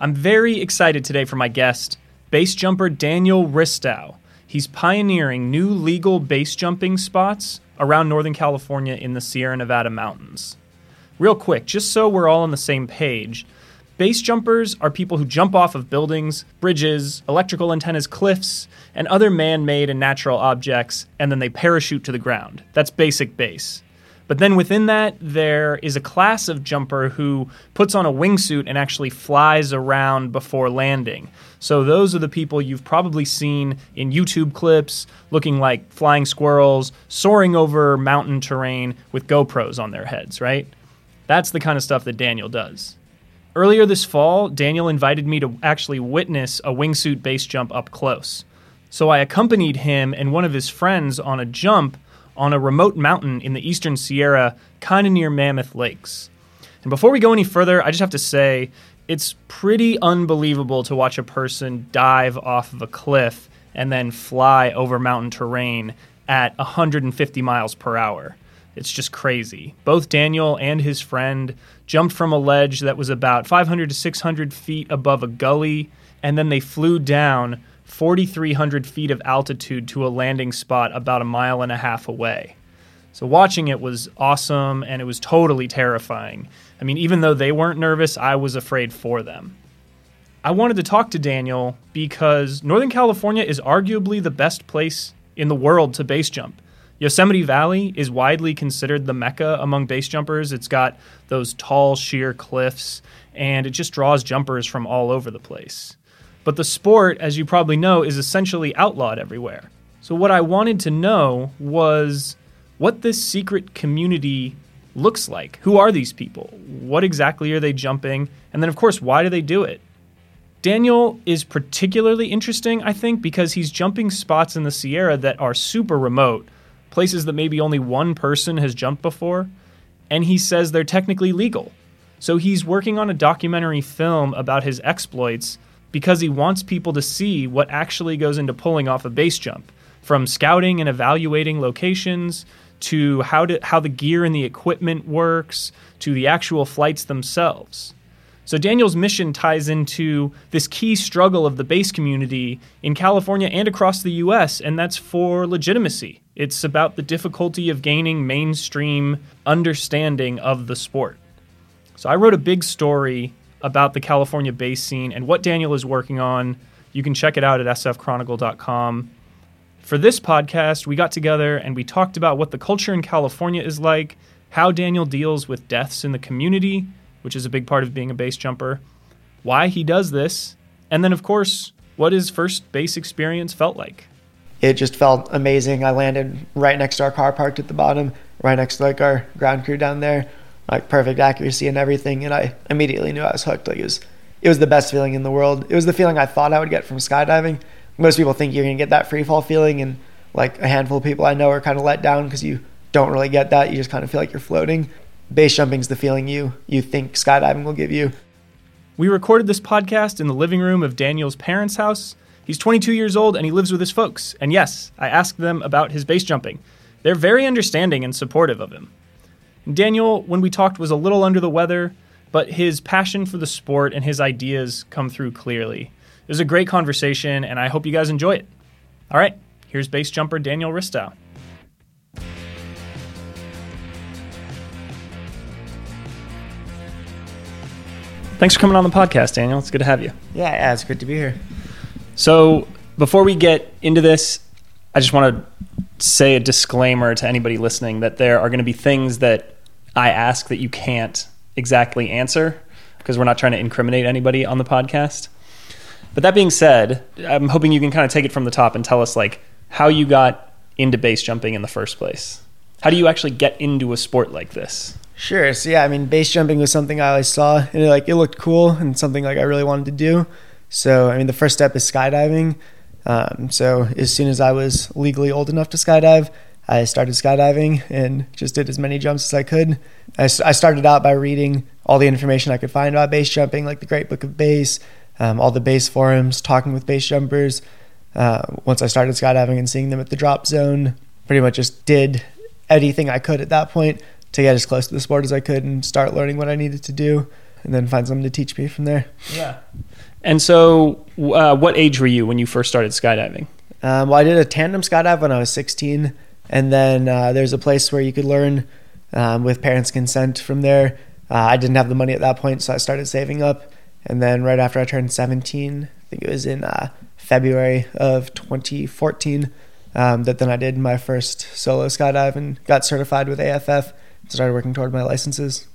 I'm very excited today for my guest, base jumper Daniel Ristow. He's pioneering new legal base jumping spots around Northern California in the Sierra Nevada mountains. Real quick, just so we're all on the same page, base jumpers are people who jump off of buildings, bridges, electrical antennas, cliffs, and other man made and natural objects, and then they parachute to the ground. That's basic base. But then within that, there is a class of jumper who puts on a wingsuit and actually flies around before landing. So those are the people you've probably seen in YouTube clips looking like flying squirrels, soaring over mountain terrain with GoPros on their heads, right? That's the kind of stuff that Daniel does. Earlier this fall, Daniel invited me to actually witness a wingsuit base jump up close. So I accompanied him and one of his friends on a jump on a remote mountain in the eastern Sierra, kind of near Mammoth Lakes. And before we go any further, I just have to say it's pretty unbelievable to watch a person dive off of a cliff and then fly over mountain terrain at 150 miles per hour. It's just crazy. Both Daniel and his friend jumped from a ledge that was about 500 to 600 feet above a gully, and then they flew down 4,300 feet of altitude to a landing spot about a mile and a half away. So watching it was awesome and it was totally terrifying. I mean, even though they weren't nervous, I was afraid for them. I wanted to talk to Daniel because Northern California is arguably the best place in the world to base jump. Yosemite Valley is widely considered the mecca among base jumpers. It's got those tall, sheer cliffs, and it just draws jumpers from all over the place. But the sport, as you probably know, is essentially outlawed everywhere. So, what I wanted to know was what this secret community looks like. Who are these people? What exactly are they jumping? And then, of course, why do they do it? Daniel is particularly interesting, I think, because he's jumping spots in the Sierra that are super remote, places that maybe only one person has jumped before, and he says they're technically legal. So he's working on a documentary film about his exploits because he wants people to see what actually goes into pulling off a base jump from scouting and evaluating locations to how to, how the gear and the equipment works to the actual flights themselves. So Daniel's mission ties into this key struggle of the base community in California and across the US and that's for legitimacy. It's about the difficulty of gaining mainstream understanding of the sport. So I wrote a big story about the California base scene and what Daniel is working on. You can check it out at sfchronicle.com. For this podcast, we got together and we talked about what the culture in California is like, how Daniel deals with deaths in the community, which is a big part of being a base jumper, why he does this, and then, of course, what his first base experience felt like. It just felt amazing. I landed right next to our car parked at the bottom, right next to like our ground crew down there like perfect accuracy and everything, and I immediately knew I was hooked. Like it was, it was the best feeling in the world. It was the feeling I thought I would get from skydiving. Most people think you're gonna get that free fall feeling, and like a handful of people I know are kind of let down because you don't really get that. You just kind of feel like you're floating. Base jumping's the feeling you you think skydiving will give you. We recorded this podcast in the living room of Daniel's parents' house. He's 22 years old and he lives with his folks. And yes, I asked them about his base jumping. They're very understanding and supportive of him. Daniel, when we talked, was a little under the weather, but his passion for the sport and his ideas come through clearly. It was a great conversation, and I hope you guys enjoy it. All right, here's base jumper Daniel Ristow. Thanks for coming on the podcast, Daniel. It's good to have you. Yeah, yeah, it's good to be here. So, before we get into this, I just want to say a disclaimer to anybody listening that there are going to be things that I ask that you can't exactly answer because we're not trying to incriminate anybody on the podcast. But that being said, I'm hoping you can kind of take it from the top and tell us like how you got into base jumping in the first place? How do you actually get into a sport like this? Sure. So yeah, I mean, base jumping was something I always saw, and it, like it looked cool and something like I really wanted to do. So I mean, the first step is skydiving. Um, so as soon as I was legally old enough to skydive, I started skydiving and just did as many jumps as I could. I, I started out by reading all the information I could find about base jumping, like the Great Book of Base, um, all the base forums, talking with base jumpers. Uh, once I started skydiving and seeing them at the drop zone, pretty much just did anything I could at that point to get as close to the sport as I could and start learning what I needed to do, and then find someone to teach me from there. Yeah. And so, uh, what age were you when you first started skydiving? Um, well, I did a tandem skydive when I was 16, and then uh, there's a place where you could learn um, with parents' consent from there. Uh, I didn't have the money at that point, so I started saving up. And then right after I turned 17, I think it was in uh, February of 2014, um, that then I did my first solo skydive and got certified with AFF. Started working toward my licenses.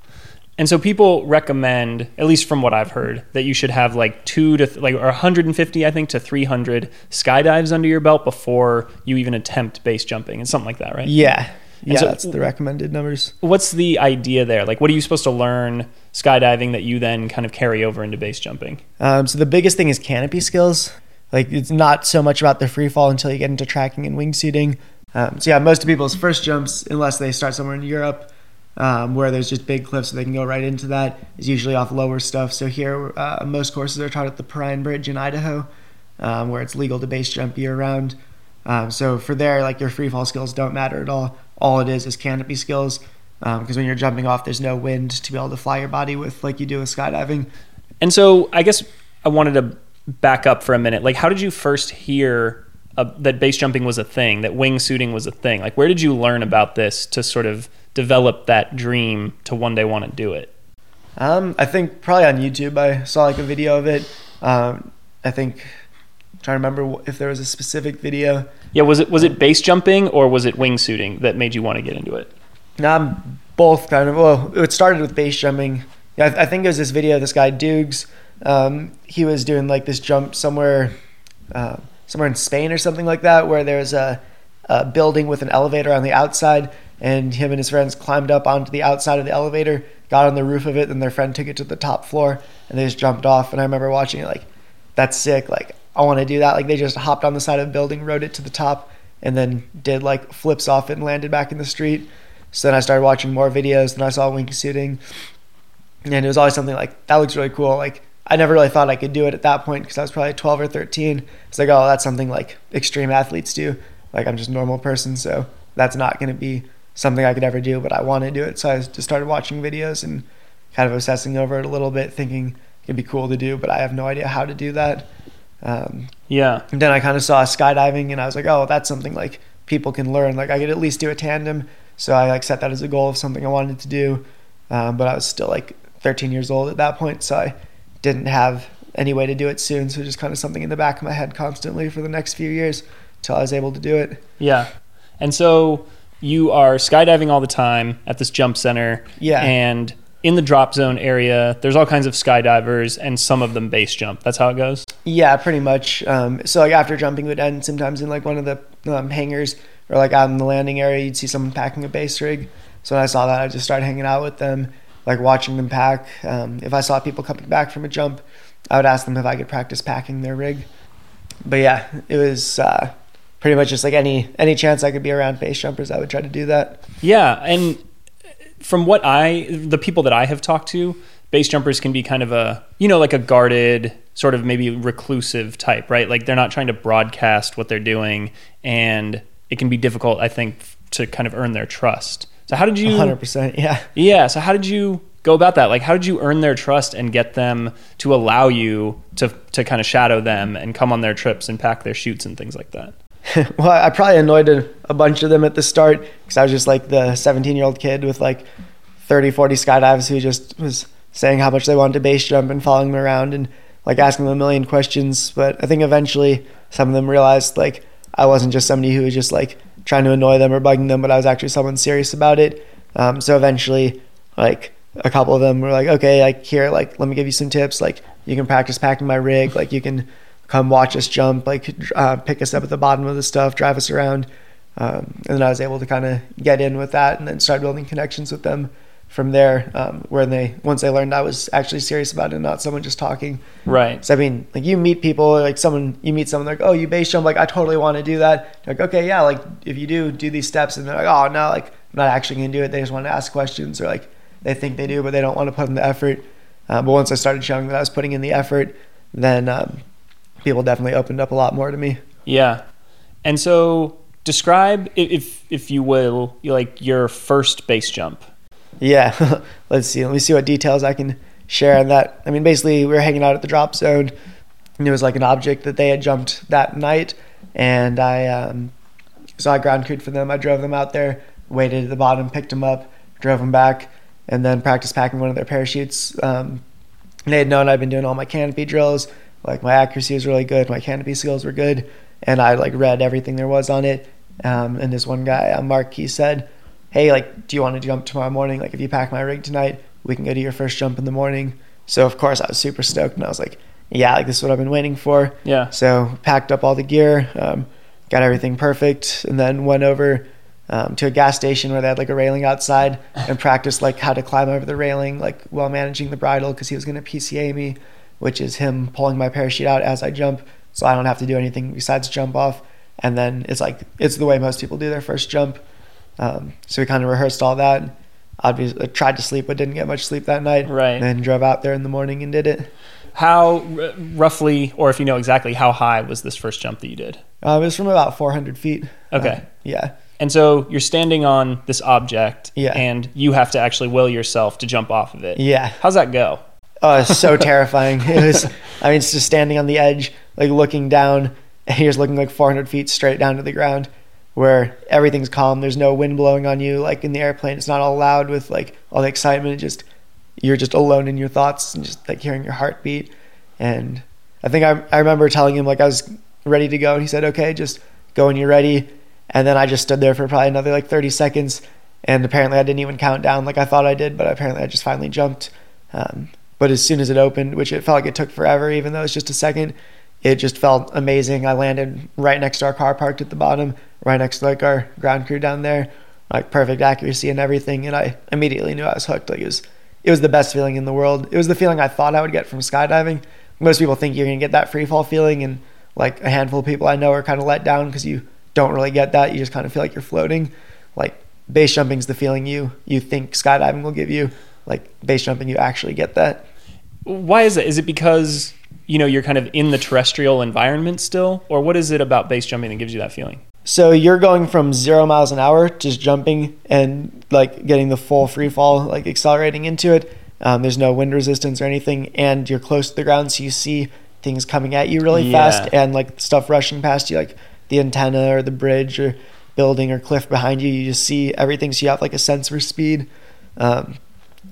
And so people recommend, at least from what I've heard, that you should have like two to th- like or 150, I think, to 300 skydives under your belt before you even attempt base jumping and something like that, right? Yeah, yeah, so- that's the recommended numbers. What's the idea there? Like, what are you supposed to learn skydiving that you then kind of carry over into base jumping? Um, so the biggest thing is canopy skills. Like it's not so much about the free fall until you get into tracking and wingsuiting. Um, so yeah, most of people's first jumps, unless they start somewhere in Europe, um, where there's just big cliffs, so they can go right into that, is usually off lower stuff. So here, uh, most courses are taught at the Perrine Bridge in Idaho, um, where it's legal to base jump year round. Um, so for there, like your free fall skills don't matter at all. All it is is canopy skills, because when you're jumping off, there's no wind to be able to fly your body with, like you do with skydiving. And so I guess I wanted to back up for a minute. Like, how did you first hear uh, that base jumping was a thing, that wingsuiting was a thing? Like, where did you learn about this to sort of develop that dream to one day want to do it? Um, I think probably on YouTube I saw like a video of it. Um, I think I'm trying to remember if there was a specific video. Yeah, was it was it base jumping or was it wingsuiting that made you want to get into it? Um, both kind of. Well, it started with base jumping. Yeah, I, I think it was this video. of This guy Dukes. Um, he was doing like this jump somewhere, uh, somewhere in Spain or something like that, where there's a, a building with an elevator on the outside, and him and his friends climbed up onto the outside of the elevator, got on the roof of it, and their friend took it to the top floor, and they just jumped off. And I remember watching it like, that's sick. Like I want to do that. Like they just hopped on the side of the building, rode it to the top, and then did like flips off it and landed back in the street. So then I started watching more videos, and I saw wingsuiting, and it was always something like that looks really cool. Like I never really thought I could do it at that point because I was probably 12 or 13. It's like, oh, that's something like extreme athletes do. Like I'm just a normal person, so that's not going to be something I could ever do. But I want to do it, so I just started watching videos and kind of obsessing over it a little bit, thinking it'd be cool to do, but I have no idea how to do that. Um, Yeah. and then I kind of saw skydiving, and I was like, oh, that's something like people can learn. Like I could at least do a tandem. So I like set that as a goal of something I wanted to do. Um, but I was still like 13 years old at that point, so I didn't have any way to do it soon. So just kind of something in the back of my head constantly for the next few years until I was able to do it. Yeah. And so you are skydiving all the time at this jump center. Yeah. And in the drop zone area, there's all kinds of skydivers and some of them base jump. That's how it goes. Yeah, pretty much. Um, so like after jumping would end, sometimes in like one of the um, hangars or like out in the landing area, you'd see someone packing a base rig. So when I saw that, I just started hanging out with them, like watching them pack. Um, if I saw people coming back from a jump, I would ask them if I could practice packing their rig. But yeah, it was uh, pretty much just like any any chance I could be around base jumpers, I would try to do that. Yeah, and from what I, the people that I have talked to, base jumpers can be kind of a, you know, like a guarded, sort of maybe reclusive type, right? Like they're not trying to broadcast what they're doing, and it can be difficult, I think, to kind of earn their trust. So how did you? 100%. Yeah. Yeah. So how did you go about that? Like, how did you earn their trust and get them to allow you to to kind of shadow them and come on their trips and pack their shoots and things like that? well, I probably annoyed a, a bunch of them at the start because I was just like the 17 year old kid with like 30, 40 skydives who just was saying how much they wanted to base jump and following them around and like asking them a million questions. But I think eventually some of them realized like I wasn't just somebody who was just like trying to annoy them or bugging them, but I was actually someone serious about it. Um, so eventually, like a couple of them were like, okay, like here, like let me give you some tips. Like you can practice packing my rig. Like you can come watch us jump. Like uh, pick us up at the bottom of the stuff, drive us around. Um, and then I was able to kind of get in with that and then start building connections with them from there. Um, where they once they learned I was actually serious about it, not someone just talking. Right. So I mean, like you meet people, like someone you meet someone like, oh, you base jump, like I totally want to do that. You're like, okay, yeah, like if you do, do these steps, and they're like, oh no, like I'm not actually gonna do it. They just want to ask questions, or like they think they do, but they don't want to put in the effort. Uh, but once I started showing that I was putting in the effort, then um, people definitely opened up a lot more to me. Yeah. And so describe, if if you will, like your first base jump. Yeah, let's see. Let me see what details I can share on that. I mean, basically, we were hanging out at the drop zone, and it was like an object that they had jumped that night, and I um, so I ground crewed for them. I drove them out there, waited at the bottom, picked them up, drove them back, and then practiced packing one of their parachutes. Um, they had known I'd been doing all my canopy drills. Like my accuracy was really good, my canopy skills were good, and I like read everything there was on it. Um, and this one guy, uh, Mark, he said, "Hey, like, do you want to jump tomorrow morning? Like, if you pack my rig tonight, we can go to your first jump in the morning." So of course I was super stoked, and I was like, "Yeah, like this is what I've been waiting for." Yeah. So packed up all the gear, um, got everything perfect, and then went over um, to a gas station where they had like a railing outside and practiced like how to climb over the railing, like while managing the bridle because he was going to PCA me, which is him pulling my parachute out as I jump, so I don't have to do anything besides jump off. And then it's like it's the way most people do their first jump. Um, so we kind of rehearsed all that. Obviously, I tried to sleep, but didn't get much sleep that night. Right. And then drove out there in the morning and did it. How r- roughly, or if you know exactly, how high was this first jump that you did? Uh, it was from about 400 feet. Okay. Uh, yeah. And so you're standing on this object, Yeah. and you have to actually will yourself to jump off of it. Yeah. How's that go? Oh, it's so terrifying. It was, I mean, it's just standing on the edge, like looking down, and you're just looking like 400 feet straight down to the ground where everything's calm. There's no wind blowing on you. Like in the airplane, it's not all loud with like all the excitement. It just, you're just alone in your thoughts and just like hearing your heartbeat. And I think I, I remember telling him like I was ready to go, and he said, okay, just go when you're ready. And then I just stood there for probably another like 30 seconds. And apparently I didn't even count down like I thought I did, but apparently I just finally jumped. Um, but as soon as it opened, which it felt like it took forever, even though it's just a second, it just felt amazing. I landed right next to our car parked at the bottom, right next to like our ground crew down there, like perfect accuracy and everything. And I immediately knew I was hooked. Like it was, it was the best feeling in the world. It was the feeling I thought I would get from skydiving. Most people think you're gonna get that free fall feeling, and like a handful of people I know are kind of let down because you don't really get that. You just kind of feel like you're floating. Like base jumping's the feeling you you think skydiving will give you. Like base jumping, you actually get that. Why is it? Is it because you know you're kind of in the terrestrial environment still, or what is it about base jumping that gives you that feeling? So you're going from zero miles an hour, just jumping and like getting the full free fall, like accelerating into it. Um, there's no wind resistance or anything, and you're close to the ground, so you see things coming at you really Yeah. fast and like stuff rushing past you, like the antenna or the bridge or building or cliff behind you. You just see everything, so you have like a sense for speed. Um,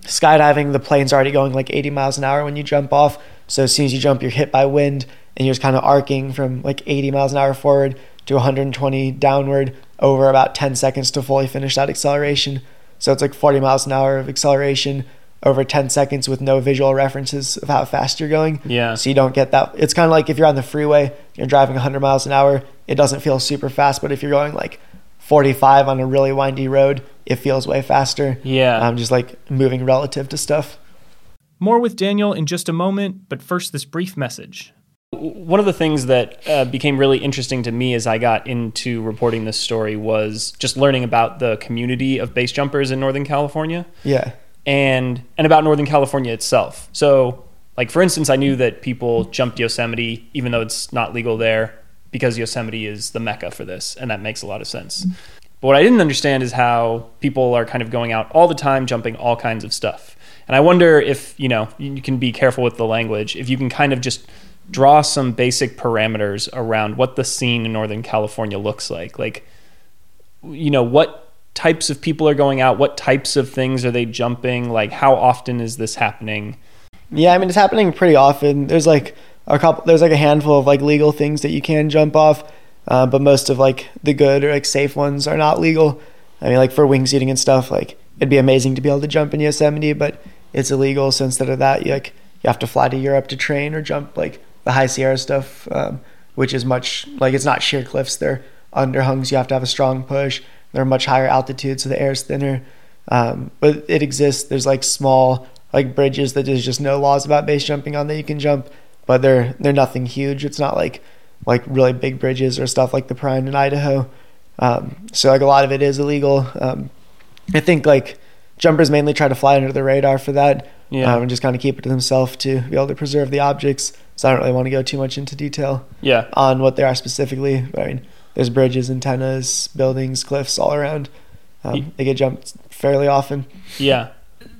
skydiving, the plane's already going like 80 miles an hour when you jump off. So as soon as you jump, you're hit by wind and you're just kind of arcing from like 80 miles an hour forward to 120 downward over about 10 seconds to fully finish that acceleration. So it's like 40 miles an hour of acceleration over 10 seconds with no visual references of how fast you're going. Yeah. So you don't get that. It's kind of like if you're on the freeway, you're driving 100 miles an hour, it doesn't feel super fast. But if you're going like 45 on a really windy road, it feels way faster. Yeah. I'm just like moving relative to stuff. More with Daniel in just a moment, but first, this brief message. One of the things that uh, became really interesting to me as I got into reporting this story was just learning about the community of base jumpers in Northern California Yeah. and and about Northern California itself. So, like for instance, I knew that people jumped Yosemite even though it's not legal there because Yosemite is the mecca for this, and that makes a lot of sense. But what I didn't understand is how people are kind of going out all the time jumping all kinds of stuff. And I wonder if, you know, you can be careful with the language, if you can kind of just draw some basic parameters around what the scene in Northern California looks like. Like, you know, what types of people are going out? What types of things are they jumping? Like, how often is this happening? Yeah, I mean it's happening pretty often. There's like a couple. There's like a handful of like legal things that you can jump off, uh, but most of like the good or like safe ones are not legal. I mean, like for wingsuiting and stuff, like it'd be amazing to be able to jump in Yosemite, but it's illegal. So instead of that, you like you have to fly to Europe to train or jump like the High Sierra stuff, um, which is much like it's not sheer cliffs. They're underhungs. You have to have a strong push. They're much higher altitude, so the air is thinner. Um, but it exists. There's like small like bridges that there's just no laws about base jumping on that you can jump, but they're they're nothing huge. It's not like like really big bridges or stuff like the Perrine in Idaho. Um, so like a lot of it is illegal. Um, I think like jumpers mainly try to fly under the radar for that, Yeah. um, and just kind of keep it to themselves to be able to preserve the objects. So I don't really want to go too much into detail Yeah. on what they are specifically. But I mean, there's bridges, antennas, buildings, cliffs all around. Um, they get jumped fairly often. Yeah.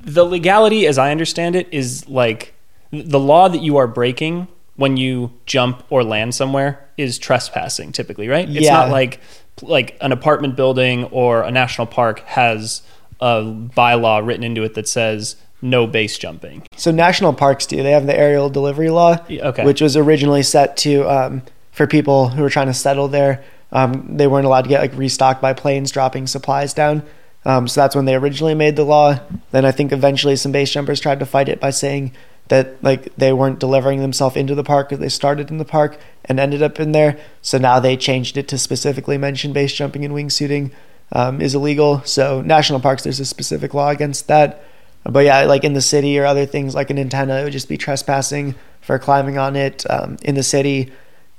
The legality, as I understand it, is like the law that you are breaking when you jump or land somewhere is trespassing typically, right? It's Yeah. not like like an apartment building or a national park has a bylaw written into it that says no base jumping. So national parks do. They have the aerial delivery law, okay. which was originally set to um, for people who were trying to settle there. Um, they weren't allowed to get like restocked by planes dropping supplies down. Um, so that's when they originally made the law. Then I think eventually some base jumpers tried to fight it by saying that like they weren't delivering themselves into the park because they started in the park and ended up in there. So now they changed it to specifically mention base jumping and wingsuiting um, is illegal. So national parks, there's a specific law against that. But yeah, like in the city or other things like an antenna, it would just be trespassing for climbing on it. Um, in the city,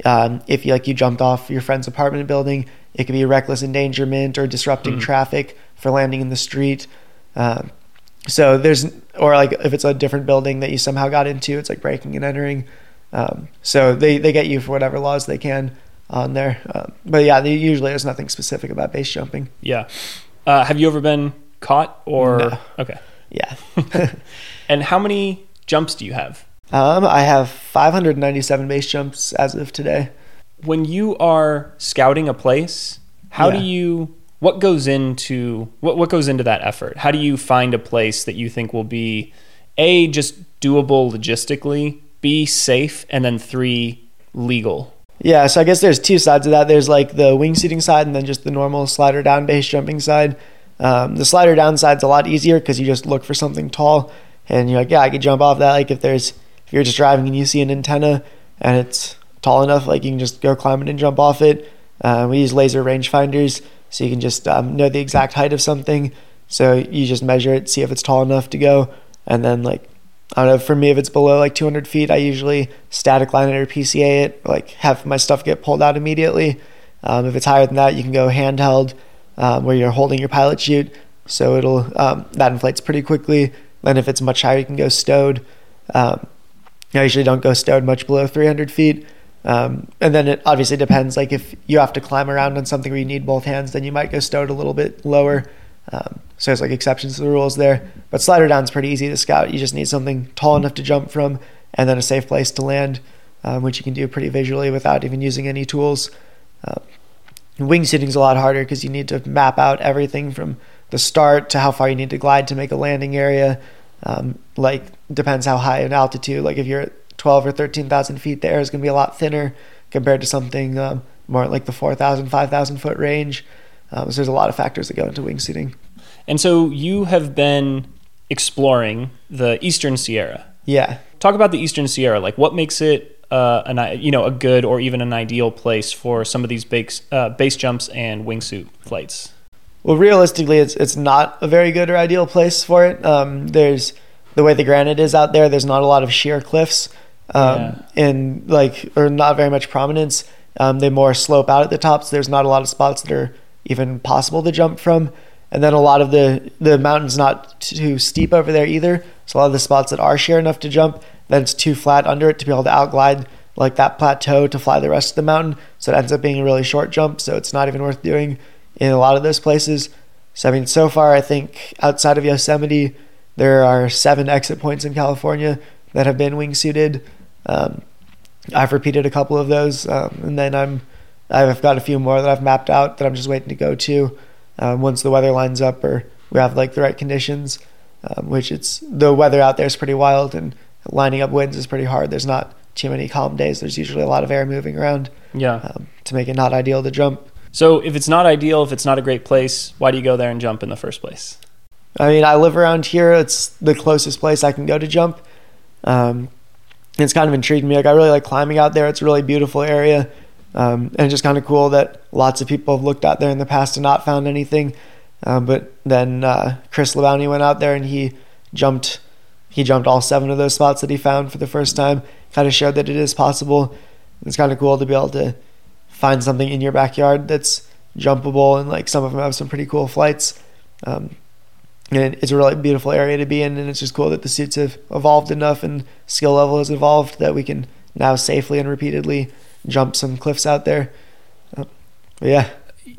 um, if you like you jumped off your friend's apartment building, it could be reckless endangerment or disrupting traffic for landing in the street. Um, so there's or like if it's a different building that you somehow got into, it's like breaking and entering. Um, so they they get you for whatever laws they can on there. Um, but yeah, they, usually there's nothing specific about base jumping. Yeah. Uh, have you ever been caught or No. okay? Yeah. And how many jumps do you have? Um, I have 597 base jumps as of today. when you are scouting a place, how Yeah. do you what goes into what what goes into that effort? How do you find a place that you think will be a just doable logistically, b safe, and then three legal? Yeah, so I guess there's two sides of that. There's like the wingsuiting side and then just the normal slider down base jumping side. Um, the slider down side's a lot easier because you just look for something tall and you're like, yeah, I could jump off that. Like if there's if you're just driving and you see an antenna and it's tall enough, like you can just go climb it and jump off it. Uh, we use laser rangefinders so you can just um, know the exact height of something. So you just measure it, see if it's tall enough to go, and then like I don't know. For me, if it's below like 200 feet, I usually static line it or PCA it, like have my stuff get pulled out immediately. Um, if it's higher than that, you can go handheld, um, where you're holding your pilot chute, so it'll um, that inflates pretty quickly. Then if it's much higher, you can go stowed. Um, I usually don't go stowed much below 300 feet. Um, and then it obviously depends. Like if you have to climb around on something where you need both hands, then you might go stowed a little bit lower. Um, so there's like exceptions to the rules there. But slider down is pretty easy to scout. You just need something tall enough to jump from, and then a safe place to land, um, which you can do pretty visually without even using any tools. Uh, is a lot harder because you need to map out everything from the start to how far you need to glide to make a landing area. Um, like depends how high in altitude. Like if you're at 12 or 13,000 feet, the air is going to be a lot thinner compared to something um, more like the 4,000, 5,000 foot range. Um, so there's a lot of factors that go into wingsuiting. And so you have been exploring the Eastern Sierra. Yeah. Talk about the Eastern Sierra. Like, what makes it uh, an you know a good or even an ideal place for some of these base uh, base jumps and wingsuit flights? Well, realistically, it's it's not a very good or ideal place for it. Um, there's the way the granite is out there. There's not a lot of sheer cliffs, um, Yeah. and like or not very much prominence. Um, they more slope out at the tops. There's not a lot of spots that are even possible to jump from, and then a lot of the the mountain's not too steep over there either. So a lot of the spots that are sheer enough to jump, then it's too flat under it to be able to outglide like that plateau to fly the rest of the mountain. So it ends up being a really short jump. So it's not even worth doing in a lot of those places. So I mean, so far I think outside of Yosemite, there are seven exit points in California that have been wingsuited. Um, I've repeated a couple of those, um, and then I'm I've got a few more that I've mapped out that I'm just waiting to go to um, once the weather lines up or we have like the right conditions. Um, which it's the weather out there is pretty wild and lining up winds is pretty hard. There's not too many calm days. There's usually a lot of air moving around Yeah. um, to make it not ideal to jump. So if it's not ideal, if it's not a great place, why do you go there and jump in the first place? I mean, I live around here. It's the closest place I can go to jump. Um, it's kind of intrigued me. Like, I really like climbing out there. It's a really beautiful area. Um, and just kind of cool that lots of people have looked out there in the past and not found anything. Um, but then uh, Chris Labounty went out there and he jumped. He jumped all seven of those spots that he found for the first time. Kind of showed that it is possible. It's kind of cool to be able to find something in your backyard that's jumpable, and like some of them have some pretty cool flights. Um, and it's a really beautiful area to be in, and it's just cool that the suits have evolved enough and skill level has evolved that we can now safely and repeatedly jump some cliffs out there. Uh, yeah.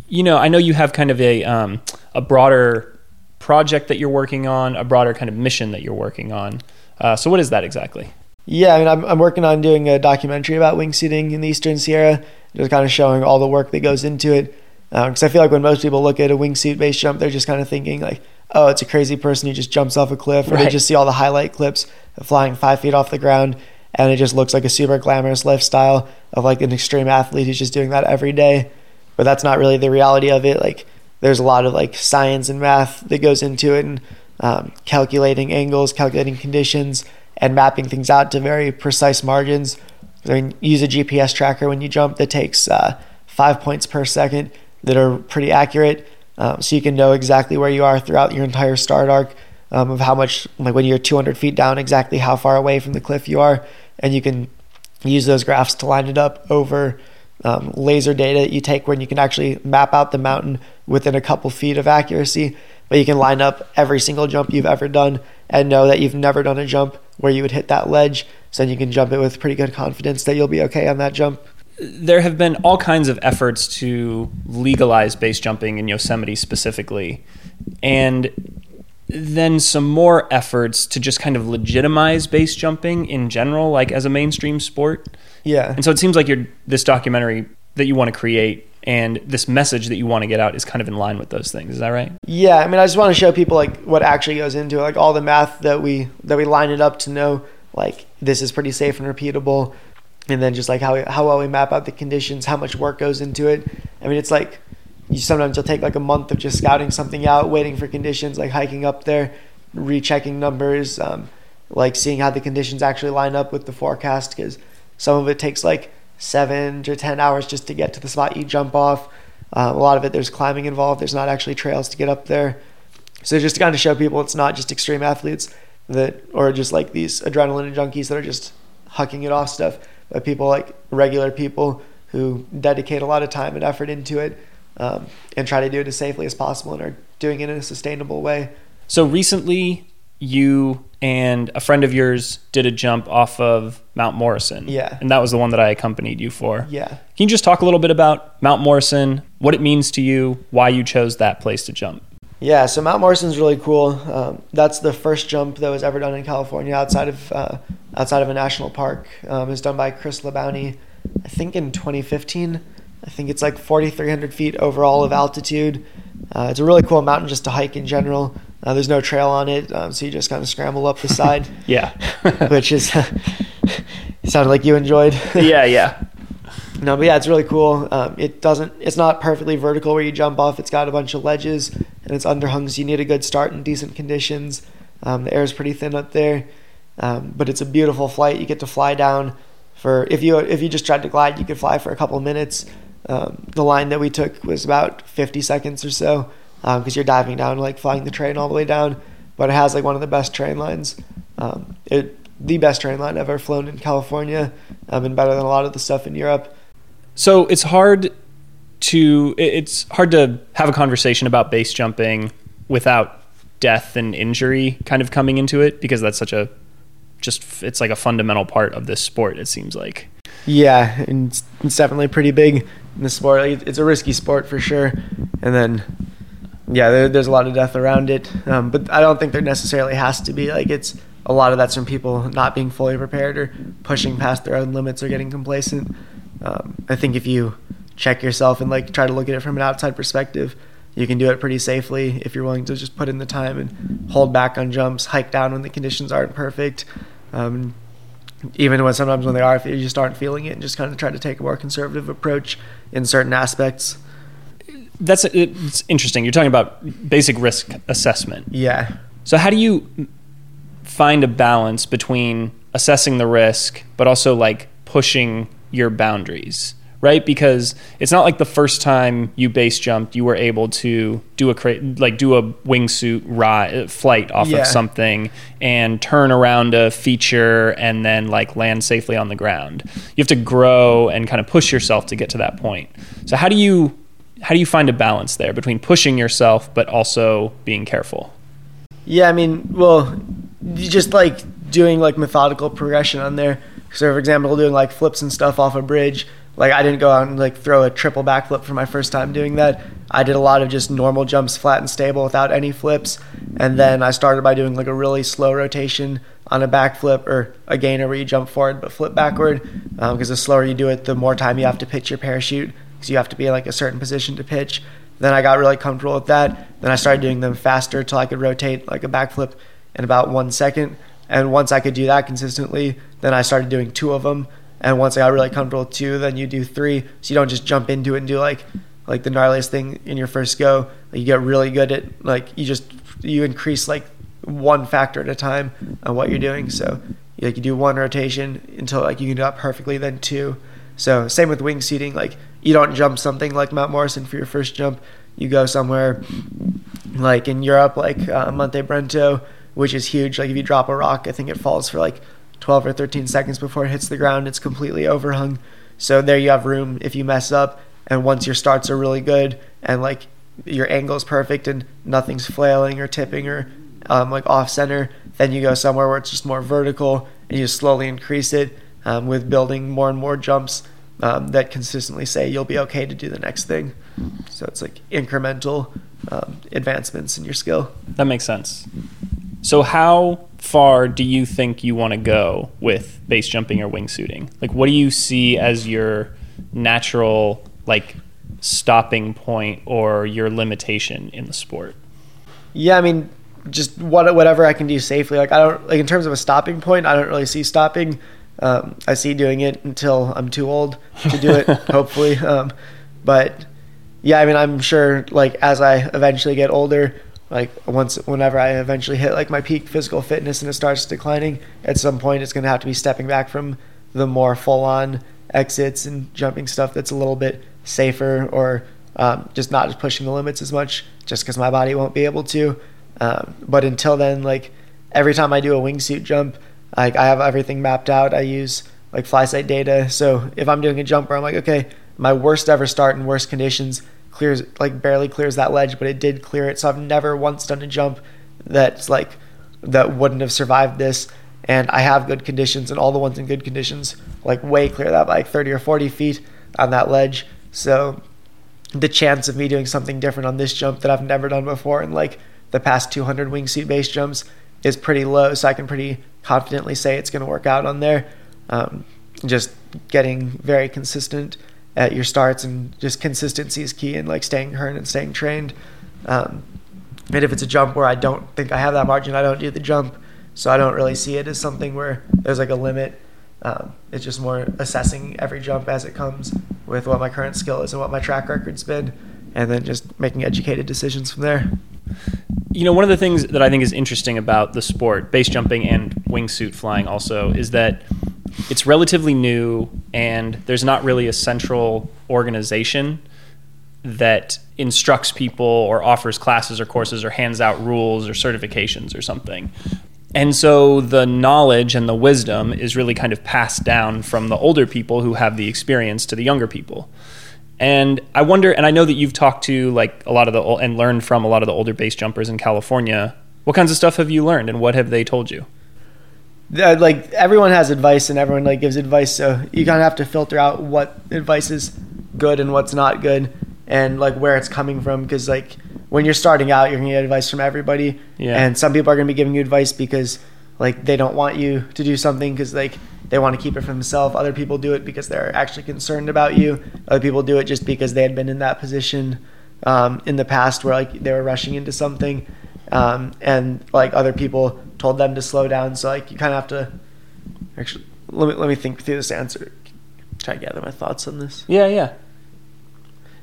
You know, I know you have kind of a um, a broader project that you're working on, a broader kind of mission that you're working on. Uh, so, what is that exactly? Yeah, I mean, I'm, I'm working on doing a documentary about wingsuiting in the Eastern Sierra, just kind of showing all the work that goes into it. Because um, I feel like when most people look at a wingsuit base jump, they're just kind of thinking like, oh, it's a crazy person who just jumps off a cliff, or right. they just see all the highlight clips of flying five feet off the ground, and it just looks like a super glamorous lifestyle of like an extreme athlete who's just doing that every day. But that's not really the reality of it. Like, there's a lot of like science and math that goes into it, and um, calculating angles, calculating conditions and mapping things out to very precise margins. I mean, use a GPS tracker when you jump that takes uh, five points per second that are pretty accurate, um, so you can know exactly where you are throughout your entire start arc um, of how much, like when you're 200 feet down, exactly how far away from the cliff you are, and you can use those graphs to line it up over um, laser data that you take when you can actually map out the mountain within a couple feet of accuracy. But you can line up every single jump you've ever done and know that you've never done a jump where you would hit that ledge. So then you can jump it with pretty good confidence that you'll be okay on that jump. There have been all kinds of efforts to legalize base jumping in Yosemite specifically. And then some more efforts to just kind of legitimize base jumping in general, like as a mainstream sport. Yeah. And so it seems like you're this documentary that you want to create and this message that you want to get out is kind of in line with those things. Is that right? Yeah. I mean, I just want to show people like what actually goes into it, like all the math that we that we line it up to know like this is pretty safe and repeatable, and then just like how how well we map out the conditions, how much work goes into it. I mean, it's like you sometimes you'll take like a month of just scouting something out, waiting for conditions, like hiking up there, rechecking numbers, um, like seeing how the conditions actually line up with the forecast because some of it takes like seven to ten hours just to get to the spot you jump off. Um, a lot of it there's climbing involved. There's not actually trails to get up there. So just to kind of show people it's not just extreme athletes that or just like these adrenaline junkies that are just hucking it off stuff, but people like regular people who dedicate a lot of time and effort into it um, and try to do it as safely as possible and are doing it in a sustainable way. So recently, you and a friend of yours did a jump off of Mount Morrison. Yeah. And that was the one that I accompanied you for. Yeah. Can you just talk a little bit about Mount Morrison, what it means to you, why you chose that place to jump? Yeah, so Mount Morrison is really cool. Um, that's the first jump that was ever done in California outside of uh, outside of a national park. Um, it was done by Chris Labounty, I think in 2015. I think it's like 4,300 feet overall of altitude. Uh, it's a really cool mountain just to hike in general. Uh, there's no trail on it, um, so you just kind of scramble up the side. yeah, which is sounded like you enjoyed. yeah, yeah. No, but yeah, it's really cool. Um, it doesn't. It's not perfectly vertical where you jump off. It's got a bunch of ledges and it's underhung, so you need a good start in decent conditions. Um, the air is pretty thin up there, um, but it's a beautiful flight. You get to fly down for if you if you just tried to glide, you could fly for a couple of minutes. Um, the line that we took was about 50 seconds or so because um, you're diving down, like flying the terrain all the way down. But it has like one of the best terrain lines. Um, it the best terrain line I've ever flown in California, um, and better than a lot of the stuff in Europe. So it's hard to it's hard to have a conversation about base jumping without death and injury kind of coming into it because that's such a just it's like a fundamental part of this sport. It seems like. Yeah, and it's, definitely pretty big in the sport. It's a risky sport for sure, and then yeah, there, there's a lot of death around it. Um, but I don't think there necessarily has to be. Like it's a lot of that's from people not being fully prepared or pushing past their own limits or getting complacent. Um, I think if you check yourself and like try to look at it from an outside perspective, you can do it pretty safely if you're willing to just put in the time and hold back on jumps, hike down when the conditions aren't perfect. Um, even when sometimes when they are, if you just aren't feeling it, and just kind of try to take a more conservative approach in certain aspects. That's it's interesting. You're talking about basic risk assessment. Yeah. So how do you find a balance between assessing the risk, but also like pushing your boundaries, right? Because it's not like the first time you base jumped, you were able to do a cra- like do a wingsuit ride flight off Yeah. of something and turn around a feature and then like land safely on the ground. You have to grow and kind of push yourself to get to that point. So how do you how do you find a balance there between pushing yourself but also being careful? Yeah, I mean, well, you just like doing like methodical progression on there. So, for example, doing like flips and stuff off a bridge. Like, I didn't go out and like throw a triple backflip for my first time doing that. I did a lot of just normal jumps, flat and stable, without any flips. And then I started by doing like a really slow rotation on a backflip or a gainer where you jump forward but flip backward. Um, because the slower you do it, the more time you have to pitch your parachute. Because you have to be in like a certain position to pitch. Then I got really comfortable with that. Then I started doing them faster till I could rotate like a backflip in about one second. And once I could do that consistently, then I started doing two of them. And once I got really comfortable with two, then you do three. So you don't just jump into it and do like like the gnarliest thing in your first go. Like you get really good at like you just you increase like one factor at a time on what you're doing. So like you do one rotation until like you can do that perfectly, then two. So same with wingsuiting. Like you don't jump something like Mount Morrison for your first jump. You go somewhere like in Europe, like uh, Monte Brento, which is huge. Like if you drop a rock, I think it falls for like 12 or 13 seconds before it hits the ground. It's completely overhung. So there you have room if you mess up. And once your starts are really good and like your angle is perfect and nothing's flailing or tipping or um, like off center, then you go somewhere where it's just more vertical and you slowly increase it um, with building more and more jumps um, that consistently say you'll be okay to do the next thing. So it's like incremental um, advancements in your skill. That makes sense. So how far do you think you want to go with base jumping or wingsuiting? Like what do you see as your natural like stopping point or your limitation in the sport? Yeah, I mean, just what whatever I can do safely. Like I don't like in terms of a stopping point. I don't really see stopping. Um, I see doing it until I'm too old to do it. hopefully, um, but yeah, I mean, I'm sure like as I eventually get older, like once whenever I eventually hit like my peak physical fitness and it starts declining, at some point it's going to have to be stepping back from the more full on exits and jumping stuff that's a little bit safer or um, just not pushing the limits as much just because my body won't be able to. Um, but until then, like every time I do a wingsuit jump, like I have everything mapped out. I use like FlySight data. So if I'm doing a jump where I'm like, okay, my worst ever start in worst conditions clears like barely clears that ledge, but it did clear it. So I've never once done a jump that's like that wouldn't have survived this. And I have good conditions, and all the ones in good conditions like way clear that like 30 or 40 feet on that ledge. So the chance of me doing something different on this jump that I've never done before in like the past 200 wingsuit base jumps is pretty low. So I can pretty confidently say it's going to work out on there. Um, just getting very consistent at your starts and just consistency is key and like staying current and staying trained. Um, and if it's a jump where I don't think I have that margin, I don't do the jump. So I don't really see it as something where there's like a limit. Um, it's just more assessing every jump as it comes with what my current skill is and what my track record's been, and then just making educated decisions from there. You know, one of the things that I think is interesting about the sport, base jumping and wingsuit flying, also, is that it's relatively new and there's not really a central organization that instructs people or offers classes or courses or hands out rules or certifications or something. And so the knowledge and the wisdom is really kind of passed down from the older people who have the experience to the younger people. And I wonder, and I know that you've talked to like a lot of the and learned from a lot of the older base jumpers in California. What kinds of stuff have you learned, and what have they told you? Uh, like everyone has advice and everyone like gives advice, so you kind of have to filter out what advice is good and what's not good, and like where it's coming from. Because like when you're starting out, you're gonna get advice from everybody, Yeah. and some people are gonna be giving you advice because like they don't want you to do something because like they want to keep it for themselves. Other people do it because they're actually concerned about you. Other people do it just because they had been in that position um, in the past where like they were rushing into something, um, and like other people told them to slow down. So like you kind of have to actually let me let me think through this answer. Try to gather my thoughts on this. Yeah, yeah.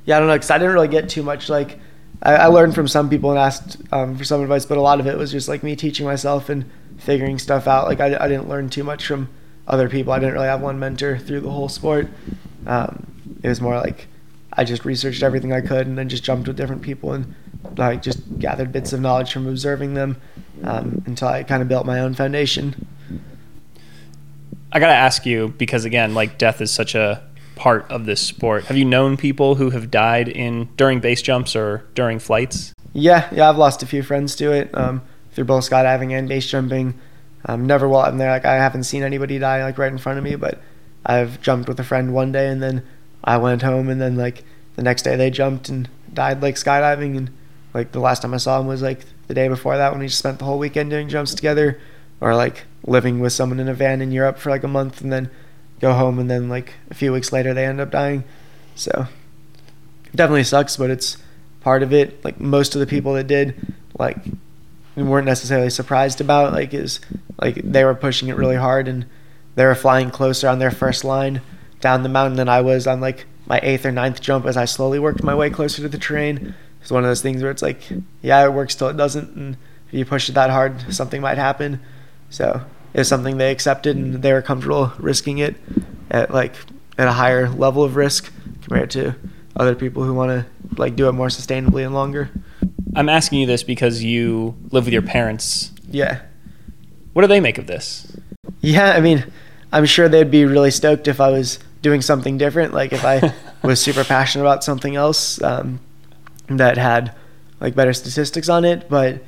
Yeah, I don't know because I didn't really get too much. Like I, I learned from some people and asked um, for some advice, but a lot of it was just like me teaching myself and figuring stuff out. Like I, I didn't learn too much from other people. I didn't really have one mentor through the whole sport. Um, it was more like I just researched everything I could and then just jumped with different people and like just gathered bits of knowledge from observing them um, until I kind of built my own foundation. I gotta ask you because again, like death is such a part of this sport. Have you known people who have died in during base jumps or during flights? Yeah, yeah, I've lost a few friends to it um, through both skydiving and base jumping. Um, never while I'm there, like I haven't seen anybody die like right in front of me, but I've jumped with a friend one day and then I went home and then like the next day they jumped and died like skydiving and like the last time I saw him was like the day before that when we spent the whole weekend doing jumps together or like living with someone in a van in Europe for like a month and then go home and then like a few weeks later they end up dying. So definitely sucks, but it's part of it. Like most of the people that did, like weren't necessarily surprised about. Like is like they were pushing it really hard and they were flying closer on their first line down the mountain than I was on like my eighth or ninth jump as I slowly worked my way closer to the terrain. It's one of those things where it's like, yeah, it works till it doesn't, and if you push it that hard, something might happen. So it's something they accepted and they were comfortable risking it at like at a higher level of risk compared to other people who want to like do it more sustainably and longer. I'm asking you this because you live with your parents. Yeah. What do they make of this? Yeah, I mean, I'm sure they'd be really stoked if I was doing something different. Like if I was super passionate about something else um, that had like better statistics on it. But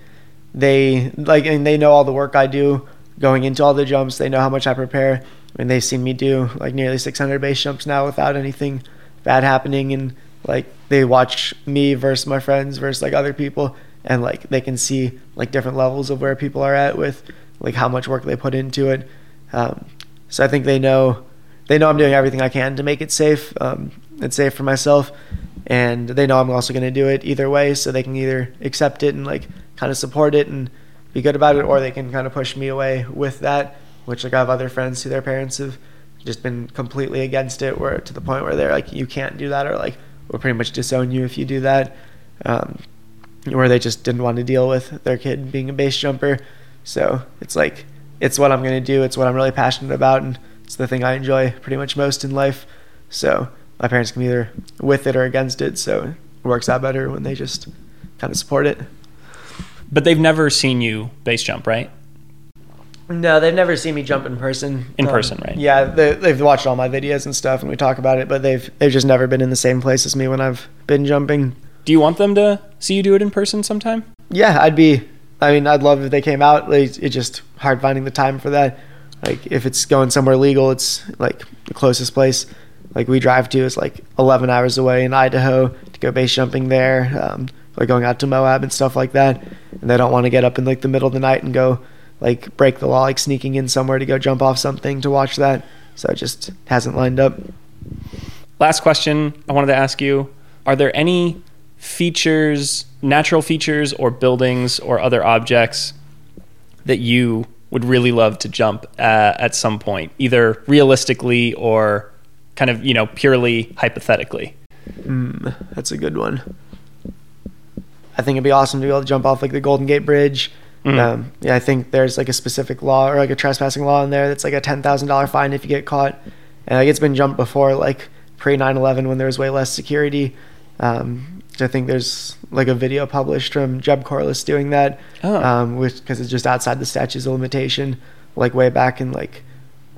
they like and they know all the work I do going into all the jumps. They know how much I prepare. Mean, they've seen me do like nearly 600 base jumps now without anything bad happening, and like they watch me versus my friends versus like other people, and like they can see like different levels of where people are at with like how much work they put into it. Um, so I think they know they know I'm doing everything I can to make it safe. Um, it's safe for myself, and they know I'm also going to do it either way. So they can either accept it and like kind of support it and be good about it, or they can kind of push me away with that. Which like I have other friends who their parents have just been completely against it, where to the point where they're like, you can't do that, or like we'll pretty much disown you if you do that. Um, where they just didn't want to deal with their kid being a base jumper. So it's like it's what I'm going to do. It's what I'm really passionate about, and it's the thing I enjoy pretty much most in life. So my parents can be either with it or against it. So it works out better when they just kind of support it. But they've never seen you base jump, right? No, they've never seen me jump in person. In um, person, right? Yeah, they, they've watched all my videos and stuff, and we talk about it. But they've they've just never been in the same place as me when I've been jumping. Do you want them to see you do it in person sometime? Yeah, I'd be. I mean, I'd love if they came out. Like, it's just hard finding the time for that. Like, if it's going somewhere legal, it's like the closest place. Like we drive to is like 11 hours away in Idaho to go base jumping there, um, or going out to Moab and stuff like that. And they don't want to get up in like the middle of the night and go like break the law, like sneaking in somewhere to go jump off something to watch that. So it just hasn't lined up. Last question I wanted to ask you Are there any features, natural features, or buildings or other objects that you would really love to jump uh, at some point, either realistically or kind of, you know, purely hypothetically? Mm, that's a good one. I think it'd be awesome to be able to jump off like the Golden Gate Bridge. Mhm. Um, yeah, I think there's like a specific law or like a trespassing law in there that's like a ten thousand dollar fine if you get caught. And like it's been jumped before, like pre 9/11 when there was way less security. Um, I think there's like a video published from Jeb Corliss doing that, Oh. um, which because it's just outside the statutes of limitation, like way back in like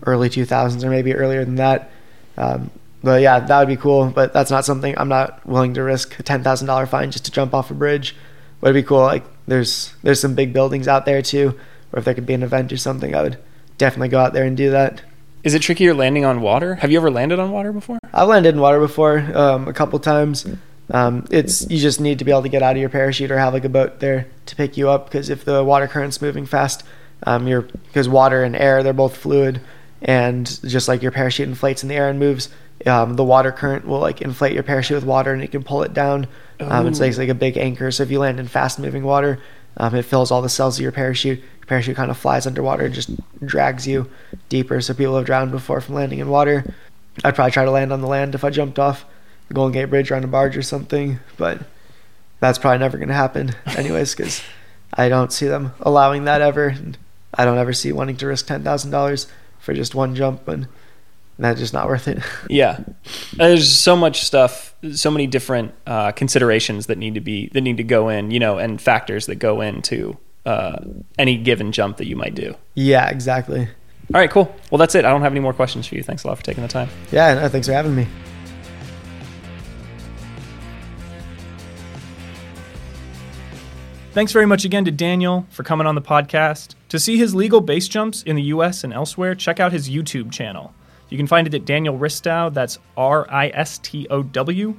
early 2000s or maybe earlier than that. Um, but yeah, that would be cool. But that's not something I'm not willing to risk a ten thousand dollar fine just to jump off a bridge. But it'd be cool. Like there's there's some big buildings out there too, or if there could be an event or something, I would definitely go out there and do that. Is it trickier landing on water? Have you ever landed on water before? I've landed in water before um, a couple times. Um, it's you just need to be able to get out of your parachute or have like a boat there to pick you up because if the water current's moving fast, um, you're because water and air they're both fluid, and just like your parachute inflates in the air and moves, um, the water current will like inflate your parachute with water and it can pull it down. Um, it's like, like a big anchor. So if you land in fast moving water, um, it fills all the cells of your parachute. Your parachute kind of flies underwater and just drags you deeper. So people have drowned before from landing in water. I'd probably try to land on the land if I jumped off the Golden Gate Bridge or on a barge or something, but that's probably never going to happen, anyways, because I don't see them allowing that ever. And I don't ever see wanting to risk ten thousand dollars for just one jump. And that's just not worth it. Yeah, there's so much stuff, so many different uh, considerations that need to be that need to go in, you know, and factors that go into uh, any given jump that you might do. yeah, exactly. All right, cool. Well, that's it. I don't have any more questions for you. Thanks a lot for taking the time. Yeah, no, thanks for having me. Thanks very much again to Daniel for coming on the podcast. To see his legal base jumps in the US and elsewhere, check out his YouTube channel. You can find it at Daniel Ristow, that's R I S T O W.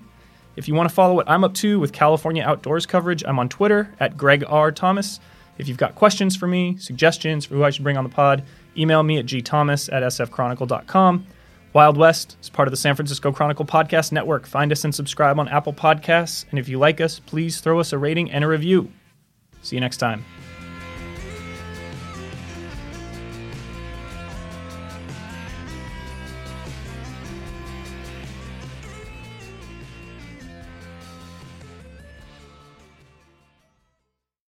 If you want to follow what I'm up to with California outdoors coverage, I'm on Twitter at Greg R. Thomas. If you've got questions for me, suggestions for who I should bring on the pod, email me at gthomas at sfchronicle.com. Wild West is part of the San Francisco Chronicle Podcast Network. Find us and subscribe on Apple Podcasts. And if you like us, please throw us a rating and a review. See you next time.